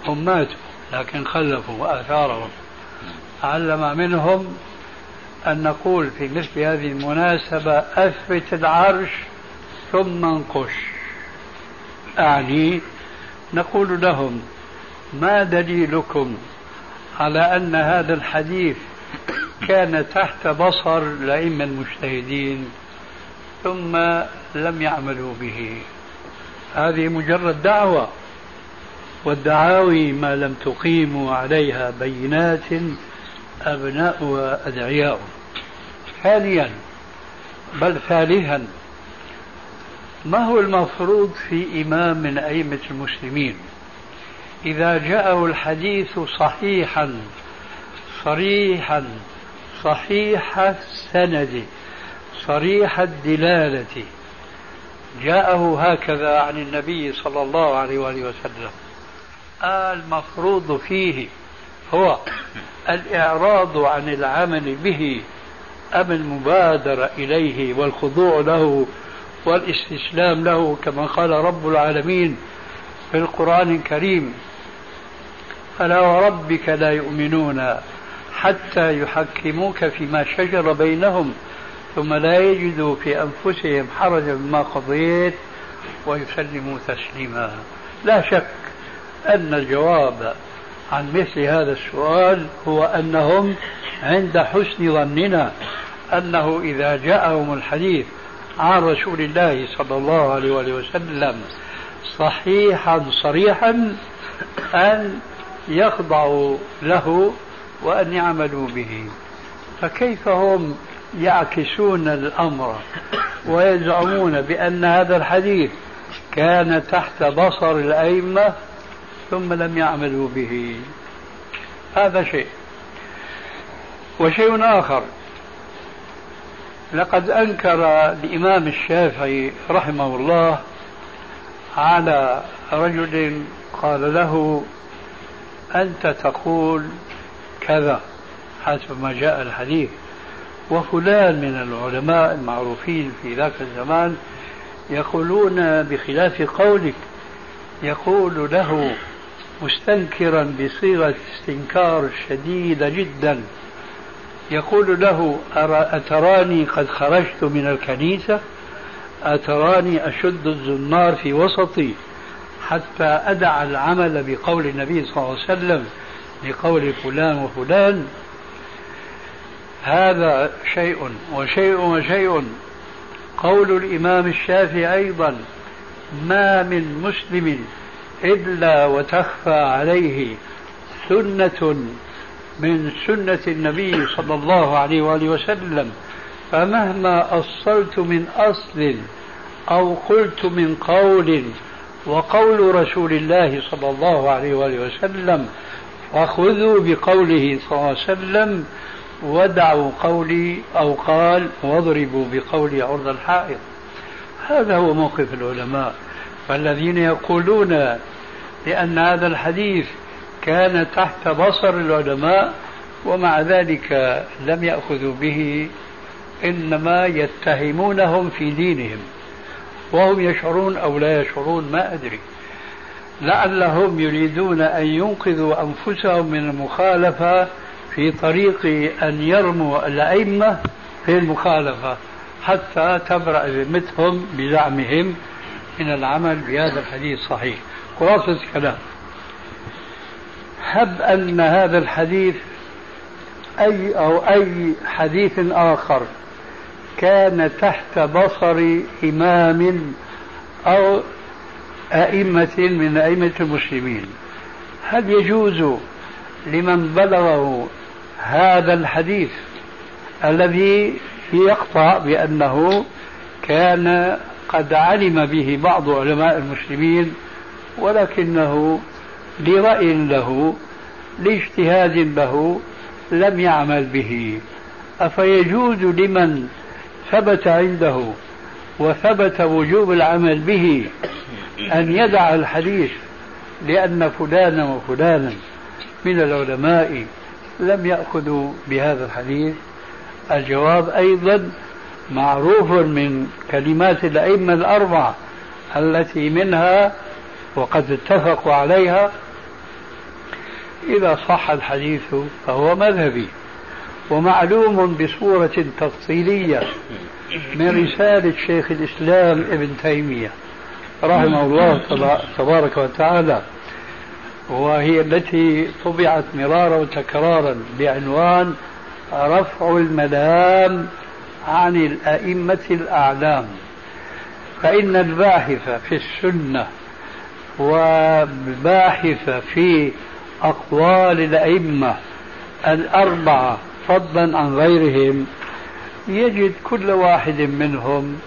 D: هم ماتوا لكن خلفوا آثارهم علم منهم أن نقول في مثل هذه المناسبة أثبت العرش ثم انقش. أعني نقول لهم ما دليلكم على أن هذا الحديث كان تحت بصر الأئمة المجتهدين ثم لم يعملوا به؟ هذه مجرد دعوة والدعاوي ما لم تقيموا عليها بينات أبناؤها أدعياء ثانيا بل ثالثا ما هو المفروض في إمام من أئمة المسلمين؟ إذا جاءه الحديث صحيحا صريحا صحيح السند صريح الدلالة جاءه هكذا عن النبي صلى الله عليه وآله وسلم. المفروض فيه هو الإعراض عن العمل به أم المبادرة إليه والخضوع له والاستسلام له كما قال رب العالمين في القرآن الكريم فلا وربك لا يؤمنون حتى يحكموك فيما شجر بينهم ثم لا يجدوا في أنفسهم حرجا مما قضيت ويسلموا تسليما. لا شك أن الجواب عن مثل هذا السؤال هو أنهم عند حسن ظننا أنه إذا جاءهم الحديث عن رسول الله صلى الله عليه وسلم صحيحا صريحا أن يخضعوا له وأن يعملوا به. فكيف هم يعكسون الأمر ويزعمون بأن هذا الحديث كان تحت بصر الأئمة ثم لم يعملوا به. هذا شيء. وشيء آخر. لقد أنكر الإمام الشافعي رحمه الله على رجل قال له أنت تقول كذا حسب ما جاء الحديث. وفلان من العلماء المعروفين في ذاك الزمان يقولون بخلاف قولك يقول له مستنكرا بصيغة استنكار شديدة جدا. يقول له أتراني قد خرجت من الكنيسة؟ أتراني أشد الزنار في وسطي حتى أدع العمل بقول النبي صلى الله عليه وسلم لقول فلان وفلان. هذا شيء وشيء وشيء. قول الإمام الشافعي أيضا ما من مسلم إلا وتخفى عليه سنة من سنة النبي صلى الله عليه وآله وسلم فمهما أصلت من أصل أو قلت من قول وقول رسول الله صلى الله عليه وآله وسلم وخذوا بقوله صلى الله عليه وسلم ودعوا قولي أو قال واضربوا بقولي عرض الحائط. هذا هو موقف العلماء. فالذين يقولون لأن هذا الحديث كان تحت بصر العلماء ومع ذلك لم يأخذوا به إنما يتهمونهم في دينهم وهم يشعرون أو لا يشعرون ما أدري. لعلهم يريدون أن ينقذوا أنفسهم من المخالفة في طريق أن يرموا الأئمة في المخالفة حتى تبرأ ذمتهم بزعمهم من العمل بهذا الحديث الصحيح خلاصة الكلام. هب أن هذا الحديث أي أو أي حديث آخر كان تحت بصر إمام أو أئمة من أئمة المسلمين. هل يجوز لمن بلغه هذا الحديث الذي يقطع بأنه كان قد علم به بعض علماء المسلمين ولكنه لرأي له لاجتهاد له لم يعمل به. أفيجوز لمن ثبت عنده وثبت وجوب العمل به أن يدع الحديث لأن فلانا وفلانا من العلماء لم يأخذوا بهذا الحديث؟ الجواب أيضا معروف من كلمات الأئمة الأربعة التي منها وقد اتفقوا عليها. إذا صح الحديث فهو مذهبي ومعلوم بصورة تفصيلية من رسالة شيخ الإسلام ابن تيمية رحمه الله تبارك وتعالى وهي التي طبعت مرارا وتكرارا بعنوان رفع الملام عن الأئمة الأعلام فإن الباحث في السنة والباحث في أقوال الأئمة الأربعة فضلا عن غيرهم يجد كل واحد منهم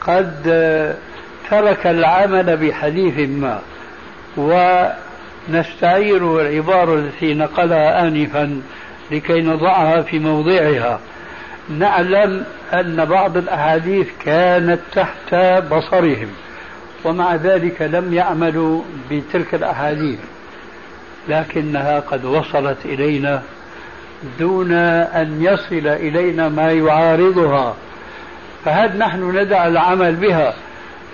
D: قد ترك العمل بحديث ما ونستعير العبارة التي نقلها آنفا لكي نضعها في موضعها. نعلم أن بعض الأحاديث كانت تحت بصرهم ومع ذلك لم يعملوا بتلك الأحاديث لكنها قد وصلت إلينا دون أن يصل إلينا ما يعارضها. فهل نحن ندع العمل بها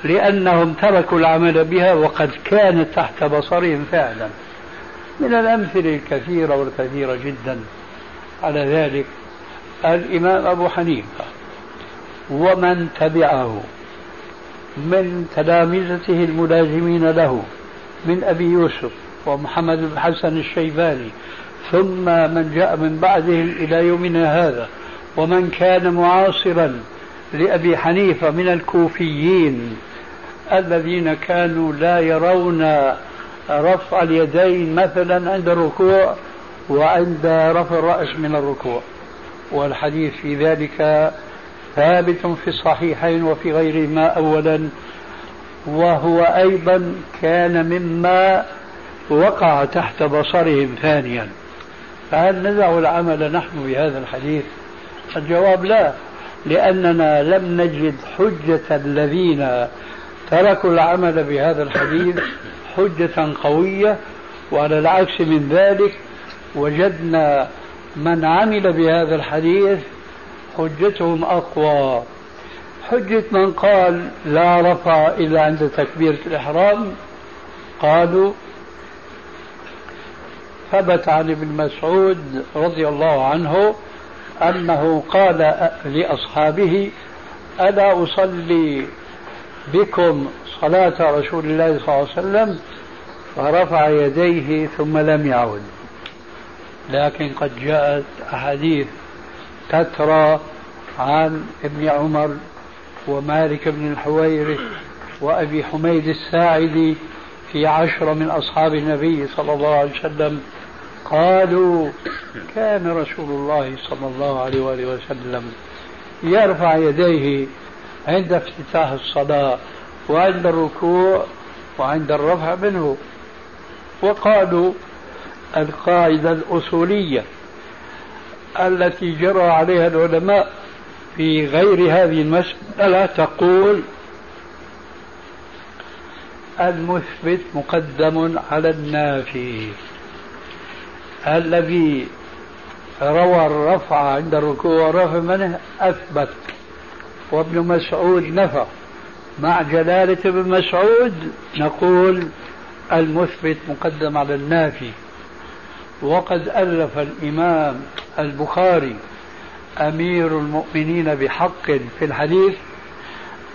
D: لأنهم تركوا العمل بها وقد كانت تحت بصرهم فعلا؟ من الأمثلة الكثيرة والكثيرة جدا على ذلك. الإمام أبو حنيفة ومن تبعه من تلامذته الملازمين له من أبي يوسف ومحمد بن حسن الشيباني ثم من جاء من بعدهم إلى يومنا هذا ومن كان معاصرا لأبي حنيفة من الكوفيين الذين كانوا لا يرون رفع اليدين مثلا عند الركوع وعند رفع الرأس من الركوع. والحديث في ذلك ثابت في الصحيحين وفي غيرهما أولا وهو أيضا كان مما وقع تحت بصرهم ثانيا. فهل ندع العمل نحن بهذا الحديث؟ الجواب لا لأننا لم نجد حجة الذين تركوا العمل بهذا الحديث حجة قوية وعلى العكس من ذلك وجدنا من عمل بهذا الحديث حجتهم أقوى. حجة من قال لا رفع إلا عند تكبيرة الإحرام قالوا ثبت عن ابن مسعود رضي الله عنه أنه قال لأصحابه ألا أصلي بكم صلاة رسول الله صلى الله عليه وسلم؟ فرفع يديه ثم لم يعود لكن قد جاءت أحاديث تترى عن ابن عمر ومالك بن الحويرث وأبي حميد الساعدي في عشرة من أصحاب النبي صلى الله عليه وسلم قالوا كان رسول الله صلى الله عليه وآله وسلم يرفع يديه عند افتتاح الصلاة وعند الركوع وعند الرفع منه. وقالوا القاعدة الأصولية التي جرى عليها العلماء في غير هذه المسألة. تقول المثبت مقدم على النافي. الذي روى الرفع عند الركوع والرفع منه أثبت. وابن مسعود نفى. مع جلالة ابن مسعود نقول المثبت مقدم على النافي. وقد ألف الإمام البخاري أمير المؤمنين بحق في الحديث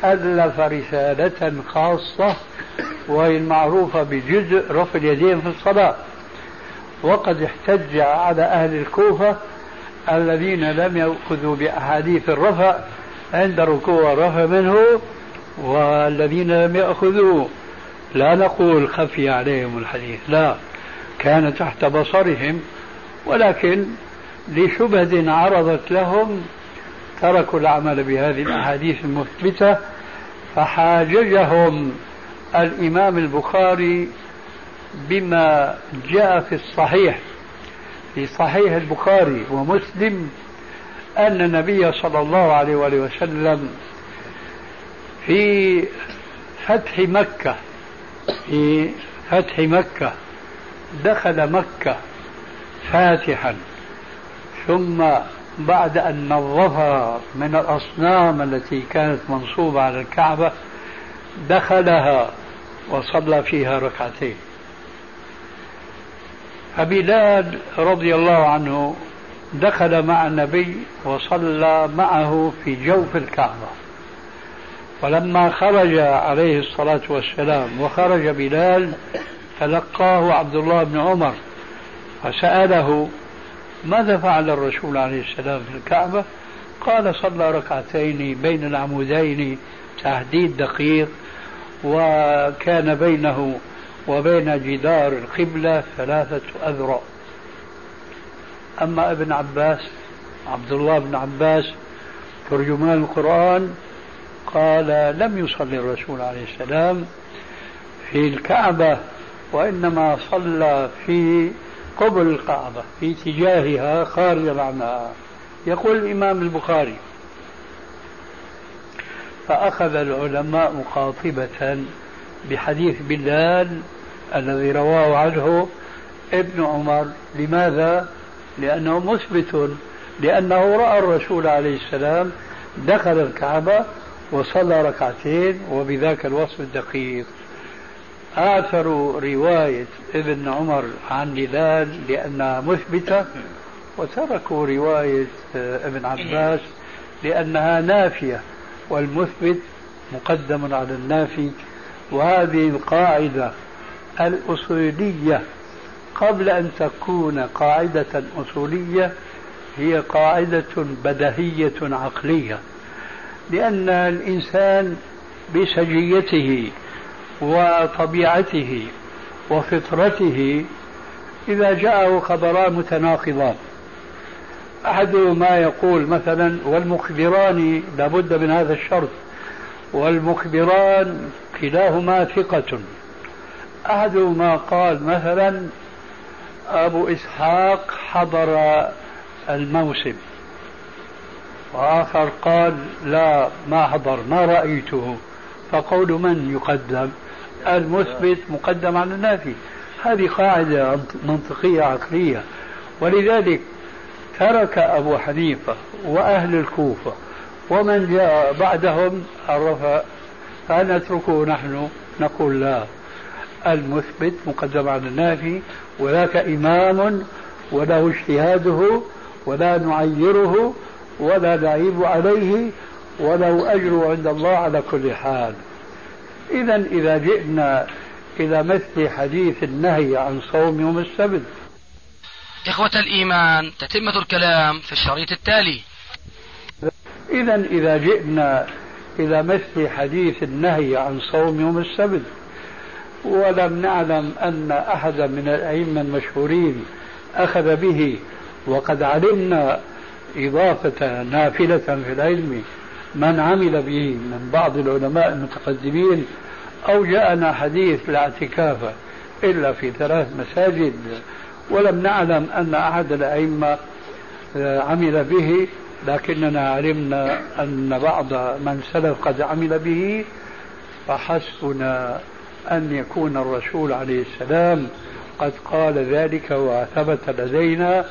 D: ألف رسالة خاصة وهي المعروفة بجزء رفع اليدين في الصلاة. وقد احتج على أهل الكوفة الذين لم يأخذوا بأحاديث الرفع عند الركوع والرفع منه والذين لم يأخذوا. لا نقول خفي عليهم الحديث لا. كان تحت بصرهم ولكن لشبهة عرضت لهم تركوا العمل بهذه الأحاديث المثبتة فحاججهم الإمام البخاري بما جاء في الصحيح في صحيح البخاري ومسلم أن النبي صلى الله عليه وآله وسلم في فتح مكة في فتح مكة دخل مكة فاتحا. ثم بعد أن نظفها من الأصنام التي كانت منصوبة على الكعبة دخلها وصلى فيها ركعتين. فبلال رضي الله عنه دخل مع النبي وصلى معه في جوف الكعبة. ولما خرج عليه الصلاة والسلام وخرج بلال تلقاه عبد الله بن عمر فسأله ماذا فعل الرسول عليه السلام في الكعبة؟ قال صلى ركعتين بين العمودين تحديد دقيق وكان بينه وبين جدار القبلة ثلاثة أذرع. أما ابن عباس عبد الله بن عباس ترجمان القرآن قال لم يصلي الرسول عليه السلام في الكعبة. وإنما صلى في قبل الكعبة في اتجاهها خارج عنها. يقول الإمام البخاري فأخذ العلماء مقاطبة بحديث بلال الذي رواه عنه ابن عمر. لماذا؟ لأنه مثبت لأنه رأى الرسول عليه السلام دخل الكعبة وصلى ركعتين وبذاك الوصف الدقيق آثروا رواية ابن عمر عن بلال لأنها مثبتة وتركوا رواية ابن عباس لأنها نافية والمثبت مقدم على النافي. وهذه القاعدة الأصولية قبل أن تكون قاعدة أصولية هي قاعدة بدهية عقلية لأن الإنسان بسجيته وطبيعته وفطرته إذا جاءه خبران متناقضان. أحدهما يقول مثلا والمخبران لابد من هذا الشرط والمخبران كلاهما ثقة. أحدهما قال مثلا أبو إسحاق حضر الموسم. وآخر قال لا ما حضر ما رأيته. فقول من يقدم؟ المثبت مقدم على النافي. هذه قاعدة منطقية عقلية. ولذلك ترك أبو حنيفة وأهل الكوفة ومن جاء بعدهم الرفع فنتركه نحن؟ نقول لا. المثبت مقدم على النافي وذاك إمام وله اجتهاده ولا نعيره ولا نعيب عليه وله أجر عند الله على كل حال. إذا إذا جئنا إلى مثل حديث النهي عن صوم يوم السبت.
B: إخوة الإيمان تتمة الكلام في الشريط التالي.
D: إذا إذا جئنا إلى مثل حديث النهي عن صوم يوم السبت. ولم نعلم أن أحدا من الأئمة المشهورين أخذ به وقد علمنا إضافة نافلة في العلم. من عمل به من بعض العلماء المتقدمين أو جاءنا حديث لا اعتكاف إلا في ثلاث مساجد ولم نعلم أن أحد الأئمة آه، عمل به لكننا علمنا أن بعض من سلف قد عمل به فحسبنا أن يكون الرسول عليه السلام قد قال ذلك وثبت لدينا.